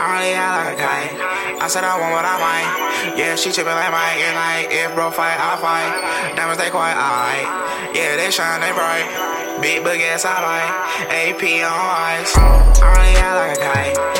only I like a kite. I said I want what I might. Yeah, she tripping like Mike. And like, if bro fight, I fight. Diamonds, they quite alright. Yeah, they shine, they bright. Big big ass, I like. AP on ice. I only had like a kite.